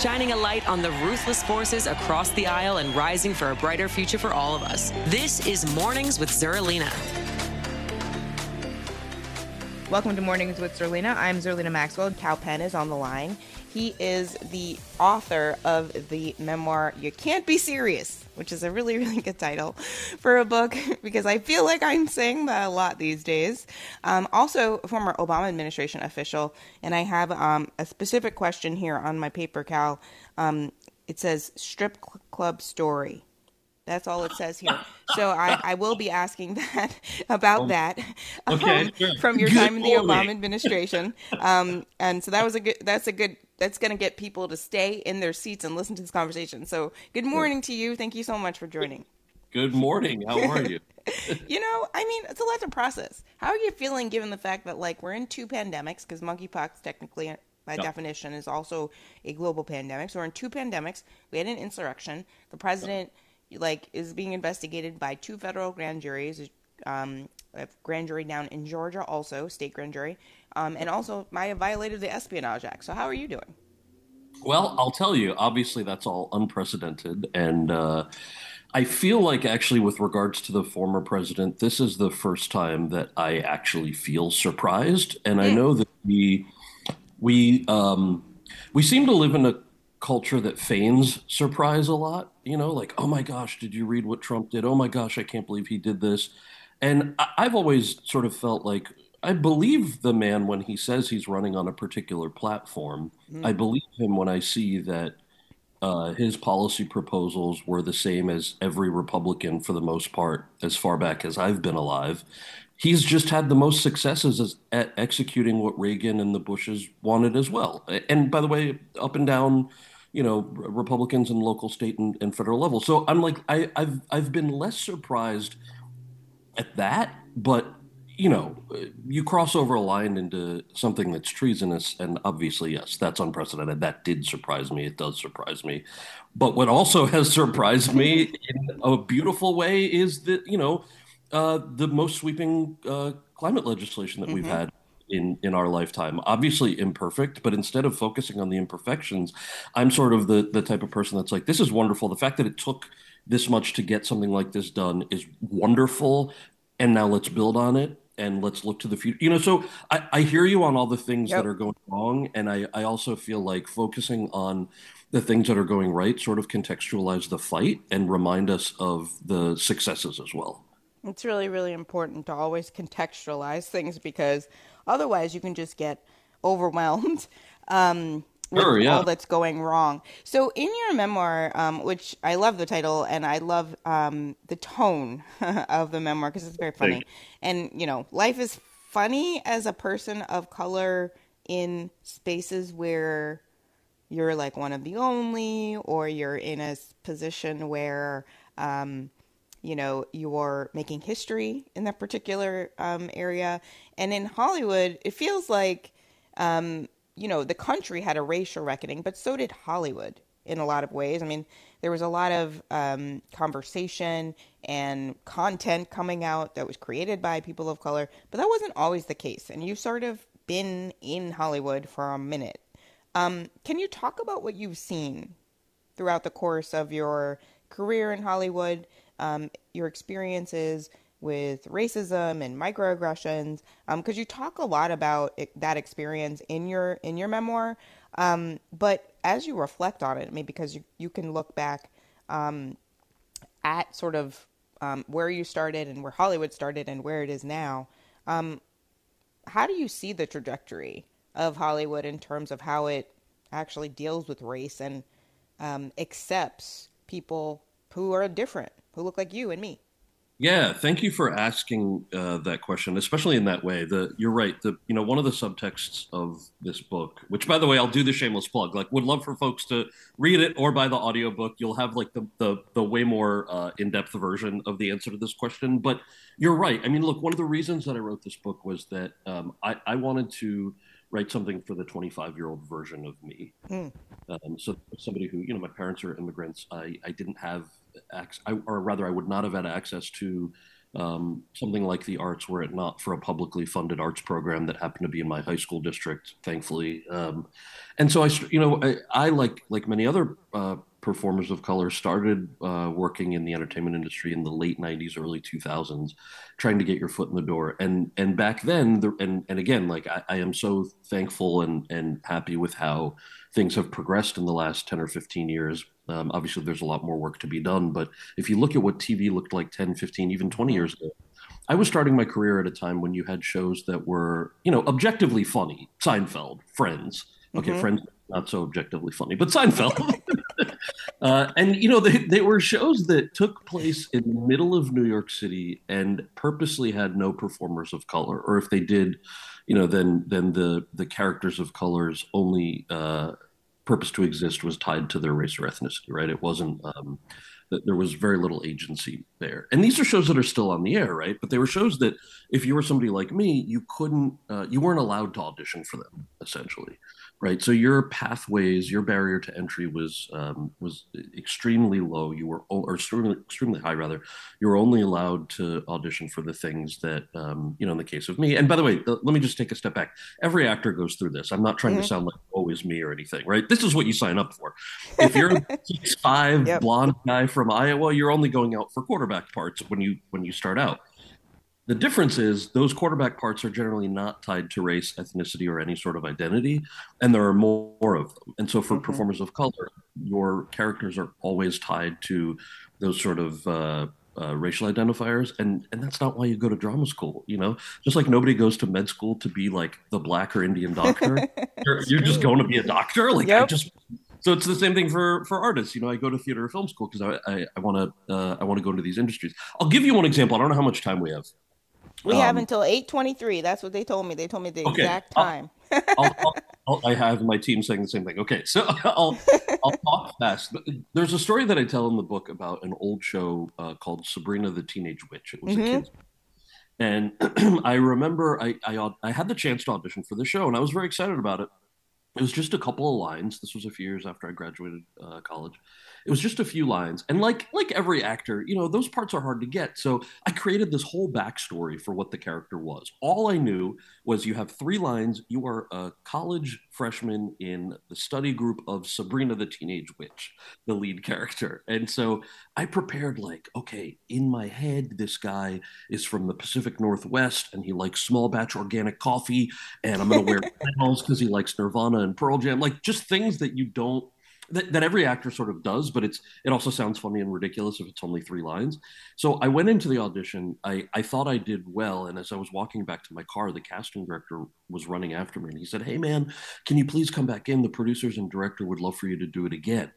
shining a light on the ruthless forces across the aisle and rising for a brighter future for all of us. This is Mornings with Zerlina. Welcome to Mornings with Zerlina. I'm Zerlina Maxwell. Kal Penn is on the line. He is the author of the memoir You Can't Be Serious, which is a really, really good title for a book because I feel like I'm saying that a lot these days. Um, also, former Obama administration official, and I have um, a specific question here on my paper, Kal. Um, it says strip club story. That's all it says here. So I, I will be asking that about um, that okay, um, sure. from your time in the Obama administration. Um, and so that was a good. That's a good. That's going to get people to stay in their seats and listen to this conversation. So good morning to you. Thank you so much for joining. Good morning. How are you? you know, I mean, it's a lot to process. How are you feeling given the fact that like we're in two pandemics because monkeypox technically by definition is also a global pandemic. So we're in two pandemics. We had an insurrection. The president. Like is being investigated by two federal grand juries, um, a grand jury down in Georgia, also state grand jury, um, and also have violated the Espionage Act. So how are you doing? Well, I'll tell you. Obviously, that's all unprecedented, and uh, I feel like actually, with regards to the former president, this is the first time that I actually feel surprised, and I know that we we um, we seem to live in a culture that feigns surprise a lot. You know, like, oh my gosh, did you read what Trump did? Oh my gosh, I can't believe he did this. And I've always sort of felt like I believe the man when he says he's running on a particular platform. Mm. I believe him when I see that uh, his policy proposals were the same as every Republican for the most part, as far back as I've been alive. He's just had the most successes as, at executing what Reagan and the Bushes wanted as well. And by the way, up and down you know Republicans in local, state, and, and federal level. So I'm like I, I've I've been less surprised at that, but you know, you cross over a line into something that's treasonous, and obviously, yes, that's unprecedented. That did surprise me. It does surprise me. But what also has surprised me in a beautiful way is that you know, uh, the most sweeping uh, climate legislation that mm-hmm. we've had in in our lifetime. Obviously imperfect but instead of focusing on the imperfections i'm sort of the the type of person that's like this is wonderful. The fact that it took this much to get something like this done is wonderful. And now let's build on it and let's look to the future. You know so i, I hear you on all the things yep. that are going wrong. And I, I also feel like focusing on the things that are going right sort of contextualize the fight and remind us of the successes as well it's really really important to always contextualize things because Otherwise, you can just get overwhelmed. Um, sure, yeah. all that's going wrong. So, in your memoir, um, which I love the title and I love um, the tone of the memoir because it's very funny. And, you know, life is funny as a person of color in spaces where you're like one of the only, or you're in a position where, um, you know, you're making history in that particular um, area. And in Hollywood, it feels like, um, you know, the country had a racial reckoning, but so did Hollywood in a lot of ways. I mean, there was a lot of um, conversation and content coming out that was created by people of color, but that wasn't always the case. And you've sort of been in Hollywood for a minute. Um, can you talk about what you've seen throughout the course of your career in Hollywood? Um, your experiences with racism and microaggressions because um, you talk a lot about it, that experience in your in your memoir um, but as you reflect on it maybe because you, you can look back um, at sort of um, where you started and where hollywood started and where it is now um, how do you see the trajectory of hollywood in terms of how it actually deals with race and um, accepts people who are different who look like you and me. Yeah, thank you for asking uh, that question, especially in that way. The you're right. The you know one of the subtexts of this book, which by the way, I'll do the shameless plug. Like, would love for folks to read it or buy the audiobook. You'll have like the the, the way more uh, in depth version of the answer to this question. But you're right. I mean, look, one of the reasons that I wrote this book was that um, I, I wanted to write something for the 25 year old version of me. Mm. Um, so somebody who you know, my parents are immigrants. I I didn't have access, or rather, I would not have had access to um, something like the arts were it not for a publicly funded arts program that happened to be in my high school district, thankfully. Um, and so I, you know, I, I like like many other uh, performers of color started uh, working in the entertainment industry in the late 90s early 2000s trying to get your foot in the door and and back then the, and and again like I, I am so thankful and and happy with how things have progressed in the last 10 or 15 years um, obviously, there's a lot more work to be done. But if you look at what TV looked like 10, 15, even 20 years ago, I was starting my career at a time when you had shows that were, you know, objectively funny. Seinfeld, Friends. Okay, mm-hmm. Friends not so objectively funny, but Seinfeld. uh, and you know, they, they were shows that took place in the middle of New York City and purposely had no performers of color, or if they did, you know, then then the the characters of colors only uh, purpose to exist was tied to their race or ethnicity, right? It wasn't um, that there was very little agency there. And these are shows that are still on the air, right? But they were shows that if you were somebody like me, you couldn't, uh, you weren't allowed to audition for them, essentially right? So your pathways, your barrier to entry was um, was extremely low. You were or extremely, extremely high rather. You were only allowed to audition for the things that um, you know. In the case of me, and by the way, let me just take a step back. Every actor goes through this. I'm not trying mm-hmm. to sound like always me or anything, right? This is what you sign up for. If you're a six five yep. blonde guy from Iowa, you're only going out for quarterback parts when you when you start out. The difference is those quarterback parts are generally not tied to race, ethnicity, or any sort of identity, and there are more of them. And so, for mm-hmm. performers of color, your characters are always tied to those sort of uh, uh, racial identifiers, and and that's not why you go to drama school. You know, just like nobody goes to med school to be like the black or Indian doctor, you're, you're just going to be a doctor. Like yep. I just so it's the same thing for for artists. You know, I go to theater or film school because I I, want to uh, I want to go into these industries. I'll give you one example. I don't know how much time we have. We um, have until eight twenty-three. That's what they told me. They told me the okay. exact time. I'll, I'll, I'll, i have my team saying the same thing. Okay, so I'll I'll talk fast. There's a story that I tell in the book about an old show uh, called Sabrina the Teenage Witch. It was mm-hmm. a kids. And I remember I, I I had the chance to audition for the show, and I was very excited about it. It was just a couple of lines. This was a few years after I graduated uh, college, it was just a few lines, and like like every actor, you know, those parts are hard to get. So I created this whole backstory for what the character was. All I knew was you have three lines. You are a college freshman in the study group of Sabrina the Teenage Witch, the lead character, and so I prepared like, okay, in my head, this guy is from the Pacific Northwest, and he likes small batch organic coffee, and I'm gonna wear flannels because he likes Nirvana and Pearl Jam, like just things that you don't that, that every actor sort of does, but it's it also sounds funny and ridiculous if it's only three lines. So I went into the audition. I, I thought I did well, and as I was walking back to my car, the casting director was running after me, and he said, "Hey man, can you please come back in? The producers and director would love for you to do it again."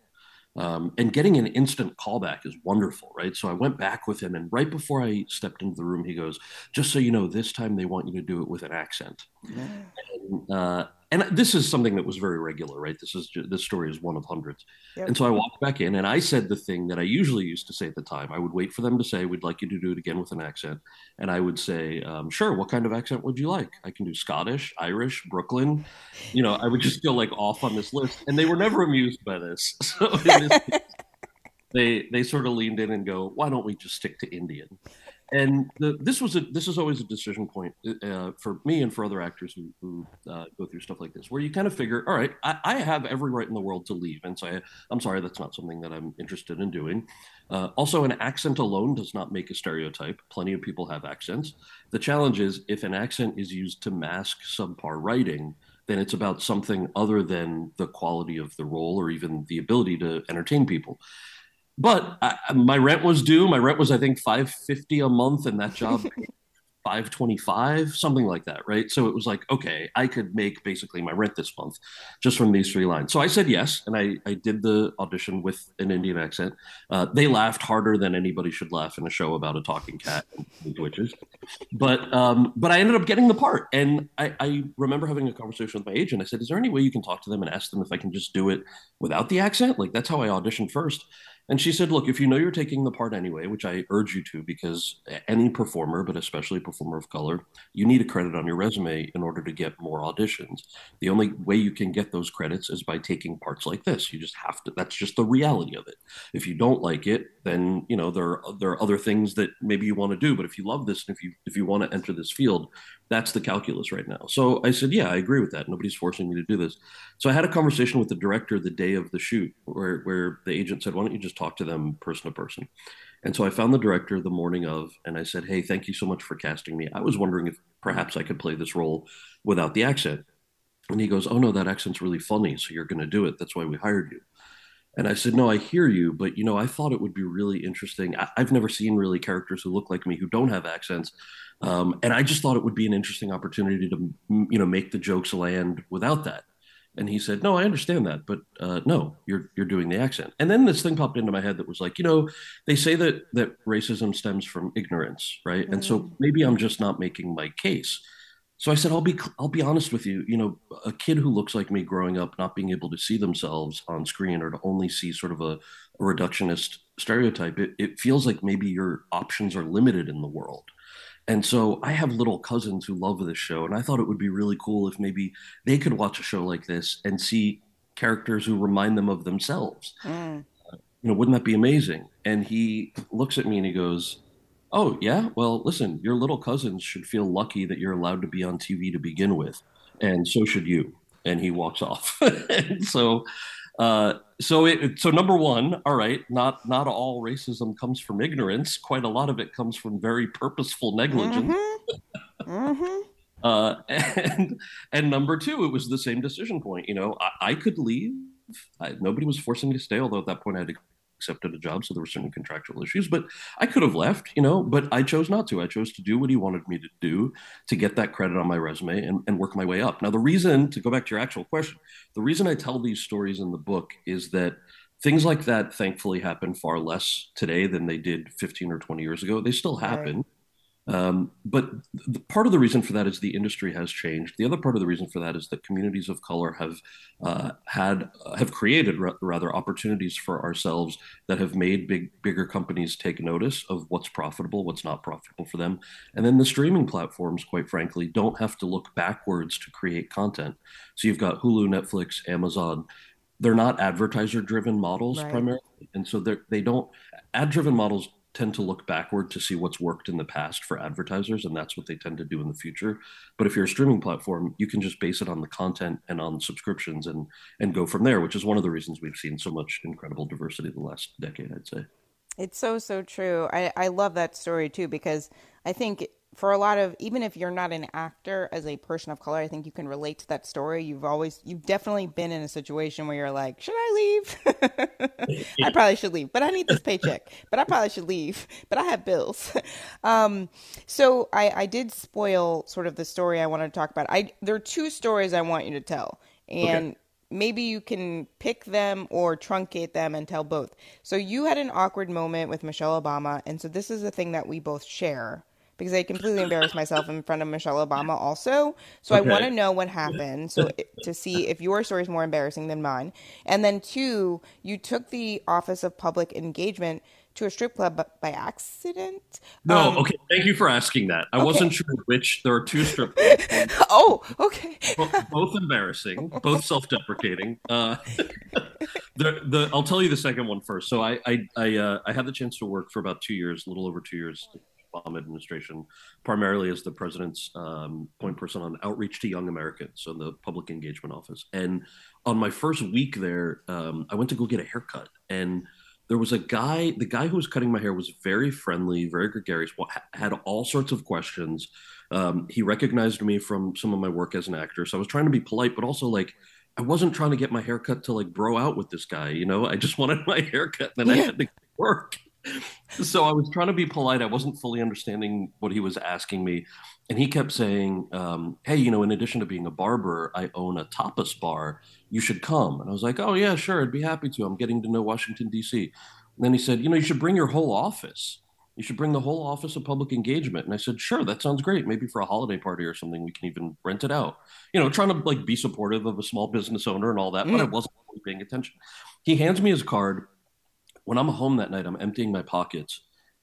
Um, and getting an instant callback is wonderful, right? So I went back with him, and right before I stepped into the room, he goes, "Just so you know, this time they want you to do it with an accent." And, uh, and this is something that was very regular, right? This is this story is one of hundreds. Yep. And so I walked back in, and I said the thing that I usually used to say at the time. I would wait for them to say, "We'd like you to do it again with an accent," and I would say, um, "Sure. What kind of accent would you like? I can do Scottish, Irish, Brooklyn." You know, I would just go like off on this list, and they were never amused by this. So this they they sort of leaned in and go, "Why don't we just stick to Indian?" And the, this was a this is always a decision point uh, for me and for other actors who, who uh, go through stuff like this, where you kind of figure, all right, I, I, have every right in the world to leave and say, I'm sorry, that's not something that I'm interested in doing. Uh, also, an accent alone does not make a stereotype. Plenty of people have accents. The challenge is if an accent is used to mask subpar writing, then it's about something other than the quality of the role or even the ability to entertain people. But I, my rent was due. My rent was, I think, five fifty a month, and that job 525 something like that right? So it was like okay i could make basically my rent this month just from these three lines. So i said yes and i, I did the audition with an indian accent. Uh, they laughed harder than anybody should laugh in a show about a talking cat and witches. But um, but i ended up getting the part and I, I remember having a conversation with my agent. I said is there any way you can talk to them and ask them if i can just do it without the accent? Like that's how i auditioned first and she said, Look, if you know you're taking the part anyway, which I urge you to, because any performer, but especially a performer of color, you need a credit on your resume in order to get more auditions. The only way you can get those credits is by taking parts like this. You just have to, that's just the reality of it. If you don't like it, then, you know, there are, there are other things that maybe you want to do. But if you love this and if you, if you want to enter this field, that's the calculus right now. So I said, yeah, I agree with that. Nobody's forcing me to do this. So I had a conversation with the director the day of the shoot where, where the agent said, why don't you just talk to them person to person? And so I found the director the morning of, and I said, hey, thank you so much for casting me. I was wondering if perhaps I could play this role without the accent. And he goes, oh, no, that accent's really funny. So you're going to do it. That's why we hired you. And I said, no, I hear you, but you know, I thought it would be really interesting. I- have never seen really characters who look like me who don't have accents. Um, and I just thought it would be an interesting opportunity to, you know, make the jokes land without that. And he said, "No, I understand that, but uh, no, you're you're doing the accent." And then this thing popped into my head that was like, you know, they say that that racism stems from ignorance, right? Mm-hmm. And so mm. maybe I'm just not making my case. So I said, "I'll be I'll be honest with you. You know, a kid who looks like me growing up, not being able to see themselves on screen or to only see sort of a, a reductionist stereotype, it, it feels like maybe your options are limited in the world." And so I have little cousins who love this show, and I thought it would be really cool if maybe they could watch a show like this and see characters who remind them of themselves. Mm. You know, wouldn't that be amazing? And he looks at me and he goes, "Oh yeah, well, listen, your little cousins should feel lucky that you're allowed to be on TV to begin with, and so should you." And he walks off. and so uh, so it so number one, all right, not not all racism comes from ignorance. Quite a lot of it comes from very purposeful negligence. Mm-hmm. mm-hmm. Uh, and and number two, it was the same decision point. You know, I, I could leave. I, nobody was forcing me to stay. Although at that point I had to accepted a job, so there were certain contractual issues. But I could have left, you know, but I chose not to. I chose to do what he wanted me to do to get that credit on my resume and, and work my way up. Now, the reason, to go back to your actual question, the reason I tell these stories in the book is that things like that thankfully happen far less today than they did 15 or 20 years ago. They still happen. Right. Um, but the, part of the reason for that is the industry has changed. The other part of the reason for that is that communities of color have uh, had uh, have created r- rather opportunities for ourselves that have made big bigger companies take notice of what's profitable, what's not profitable for them, and then the streaming platforms, quite frankly, don't have to look backwards to create content. So you've got Hulu, Netflix, Amazon. They're not advertiser driven models right. primarily, and so they they don't ad driven models tend to look backward to see what's worked in the past for advertisers, and that's what they tend to do in the future. But if you're a streaming platform, you can just base it on the content and on subscriptions and and go from there, which is one of the reasons we've seen so much incredible diversity the last decade, I'd say. It's so so true. I I love that story too because I think for a lot of even if you're not an actor as a person of color i think you can relate to that story. You've always you've definitely been in a situation where you're like should i leave? I probably should leave but i need this paycheck but i probably should leave but i have bills. Um, so I, I did spoil sort of the story i wanted to talk about. I there are two stories i want you to tell and okay. maybe you can pick them or truncate them and tell both. So you had an awkward moment with michelle obama and so this is a thing that we both share because I completely embarrassed myself in front of Michelle Obama also. So okay. I want to know what happened so to see if your story is more embarrassing than mine. And then two, you took the Office of Public Engagement to a strip club by accident. No, um, okay. Thank you for asking that. I okay. wasn't sure which. There are two strip clubs. oh, okay. both, both, embarrassing, both self-deprecating. Uh, the the I'll tell you the second one first. So I I I, uh, I had the chance to work for about two years, a little over two years Obama administration, primarily as the president's um, point person on outreach to young Americans, so the public engagement office. And on my first week there, um, I went to go get a haircut, and there was a guy. The guy who was cutting my hair was very friendly, very gregarious, had all sorts of questions. Um, he recognized me from some of my work as an actor, so I was trying to be polite, but also like. I wasn't trying to get my haircut to like bro out with this guy, you know. I just wanted my haircut, and then yeah. I had to work so I was trying to be polite. I wasn't fully understanding what he was asking me. And he kept saying, um, Hey, you know, in addition to being a barber, I own a tapas bar. You should come. And I was like, Oh, yeah, sure. I'd be happy to. I'm getting to know Washington, D.C. And then he said, You know, you should bring your whole office. You should bring the whole office of public engagement. And I said, Sure, that sounds great. Maybe for a holiday party or something, we can even rent it out. You know, trying to like be supportive of a small business owner and all that, mm. but I wasn't really paying attention. He hands me his card when I'm home that night, I'm emptying my pockets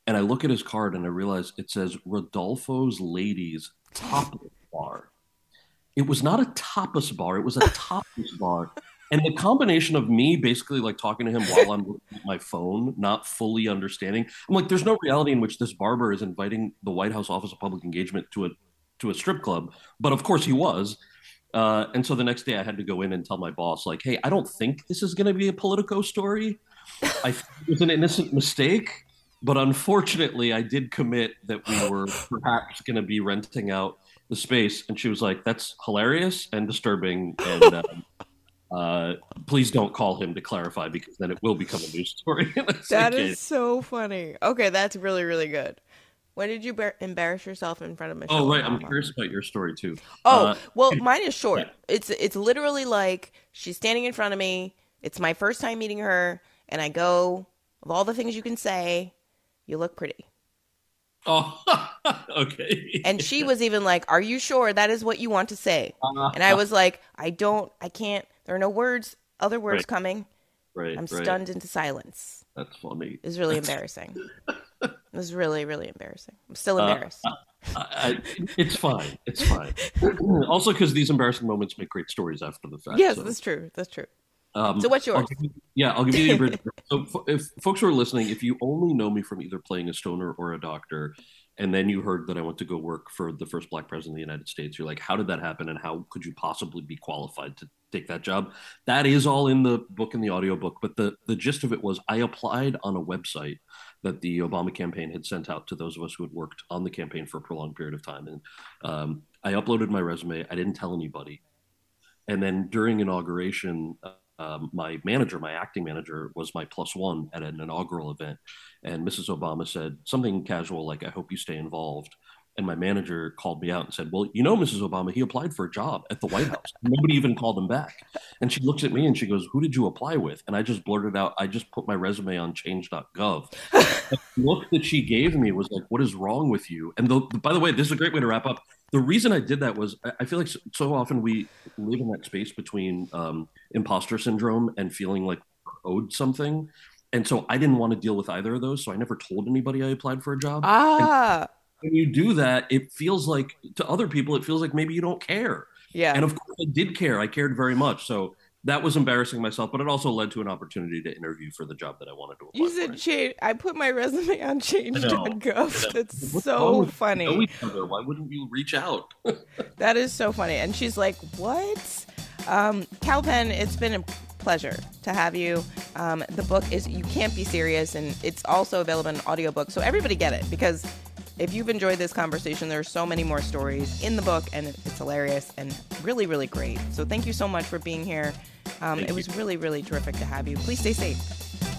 and I look at his card and I realize it says Rodolfo's Ladies Tapas Bar. It was not a tapas bar, it was a tapas bar. And the combination of me basically like talking to him while I'm my phone, not fully understanding. I'm like, there's no reality in which this barber is inviting the White House Office of Public Engagement to a to a strip club. But of course he was. Uh, and so the next day I had to go in and tell my boss, like, hey, I don't think this is going to be a Politico story. I it was an innocent mistake, but unfortunately, I did commit that we were perhaps going to be renting out the space. And she was like, "That's hilarious and disturbing." And um, uh, please don't call him to clarify because then it will become a news story. that is so funny. Okay, that's really really good. When did you bar- embarrass yourself in front of Michelle? Oh, right. I'm curious about your story too. Oh, uh, well, mine is short. Yeah. It's it's literally like she's standing in front of me. It's my first time meeting her and I go, of all the things you can say, you look pretty. Oh, okay. and she was even like, Are you sure that is what you want to say? Uh, and I was like, I don't, I can't, there are no words, other words right. coming. Right. I'm right. stunned into silence. That's funny. It was really embarrassing. it was really, really embarrassing. I'm still uh, embarrassed. Uh, I, I, it's fine. It's fine. also, because these embarrassing moments make great stories after the fact. Yes, so. that's true. That's true. Um, so what's yours? I'll you, yeah, I'll give you the abridged. so if folks who are listening, if you only know me from either playing a stoner or a doctor, and then you heard that I went to go work for the first black president of the United States, you're like, how did that happen, and how could you possibly be qualified to take that job? That is all in the book and the audiobook, but the the gist of it was I applied on a website that the Obama campaign had sent out to those of us who had worked on the campaign for a prolonged period of time, and um, I uploaded my resume. I didn't tell anybody, and then during inauguration. Um, my manager, my acting manager, was my plus one at an inaugural event. And Mrs. Obama said something casual like, I hope you stay involved. And my manager called me out and said, Well, you know, Mrs. Obama, he applied for a job at the White House. Nobody even called him back. And she looks at me and she goes, Who did you apply with? And I just blurted out, I just put my resume on change.gov. the look that she gave me was like, What is wrong with you? And the, by the way, this is a great way to wrap up. The reason I did that was I feel like so often we live in that space between um, imposter syndrome and feeling like owed something. And so I didn't want to deal with either of those. So I never told anybody I applied for a job. Ah. And when you do that, it feels like to other people, it feels like maybe you don't care. Yeah. And of course, I did care. I cared very much. So that was embarrassing myself, but it also led to an opportunity to interview for the job that I wanted to apply You said change. I put my resume on change.gov. That's What's so funny. Know each other. Why wouldn't you reach out? that is so funny. And she's like, "What?" Um, Kal Penn, it's been a pleasure to have you. Um, the book is You Can't Be Serious, and it's also available in audiobook. So everybody get it because if you've enjoyed this conversation, there are so many more stories in the book, and it's hilarious and really, really great. So thank you so much for being here. Um, it was really, really terrific to have you. Please stay safe.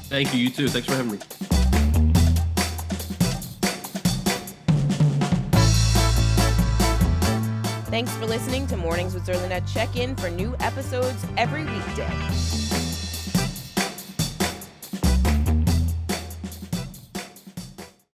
Thank you. You too. Thanks for having me. Thanks for listening to Mornings with Zerlina. Check in for new episodes every weekday.